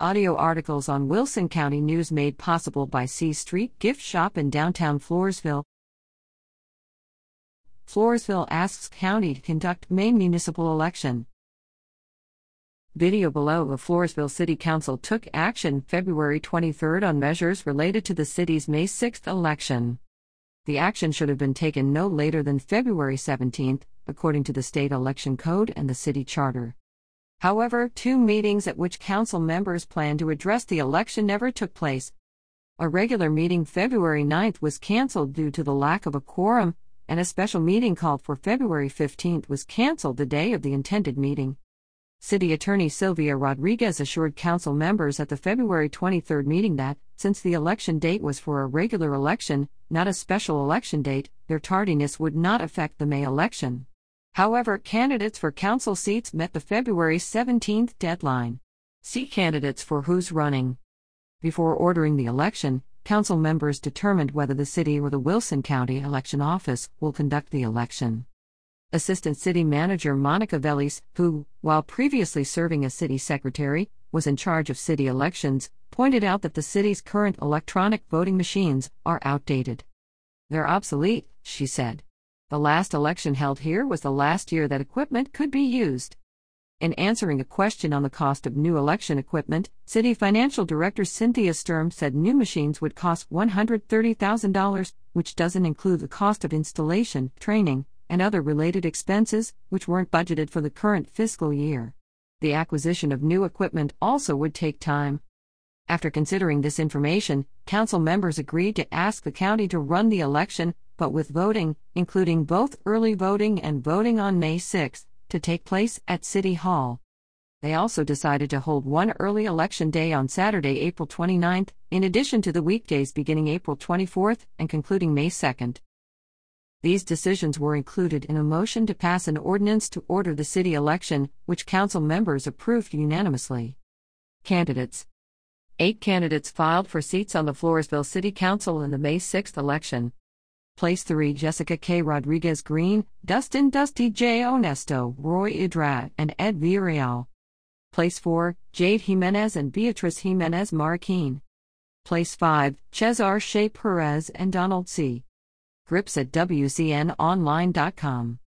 Audio articles on Wilson County News made possible by C Street Gift Shop in downtown Floresville. Floresville asks county to conduct May municipal election. Video below the Floresville City Council took action February 23 on measures related to the city's May 6 election. The action should have been taken no later than February 17, according to the state election code and the city charter. However, two meetings at which council members planned to address the election never took place. A regular meeting February 9th was canceled due to the lack of a quorum, and a special meeting called for February 15th was canceled the day of the intended meeting. City Attorney Sylvia Rodriguez assured council members at the February 23 meeting that, since the election date was for a regular election, not a special election date, their tardiness would not affect the May election. However, candidates for council seats met the February 17th deadline. See candidates for who's running. Before ordering the election, council members determined whether the city or the Wilson County Election Office will conduct the election. Assistant City Manager Monica Velis, who, while previously serving as city secretary, was in charge of city elections, pointed out that the city's current electronic voting machines are outdated. They're obsolete, she said. The last election held here was the last year that equipment could be used. In answering a question on the cost of new election equipment, City Financial Director Cynthia Sturm said new machines would cost $130,000, which doesn't include the cost of installation, training, and other related expenses, which weren't budgeted for the current fiscal year. The acquisition of new equipment also would take time. After considering this information, council members agreed to ask the county to run the election but with voting, including both early voting and voting on May 6, to take place at City Hall. They also decided to hold one early election day on Saturday, April 29, in addition to the weekdays beginning April 24 and concluding May 2. These decisions were included in a motion to pass an ordinance to order the city election, which council members approved unanimously. Candidates Eight candidates filed for seats on the Floresville City Council in the May 6 election. Place 3 Jessica K. Rodriguez Green, Dustin Dusty J. Onesto, Roy Idrat, and Ed Villarreal. Place 4 Jade Jimenez and Beatrice Jimenez Marroquin. Place 5 Cesar Shea Perez and Donald C. Grips at WCNOnline.com.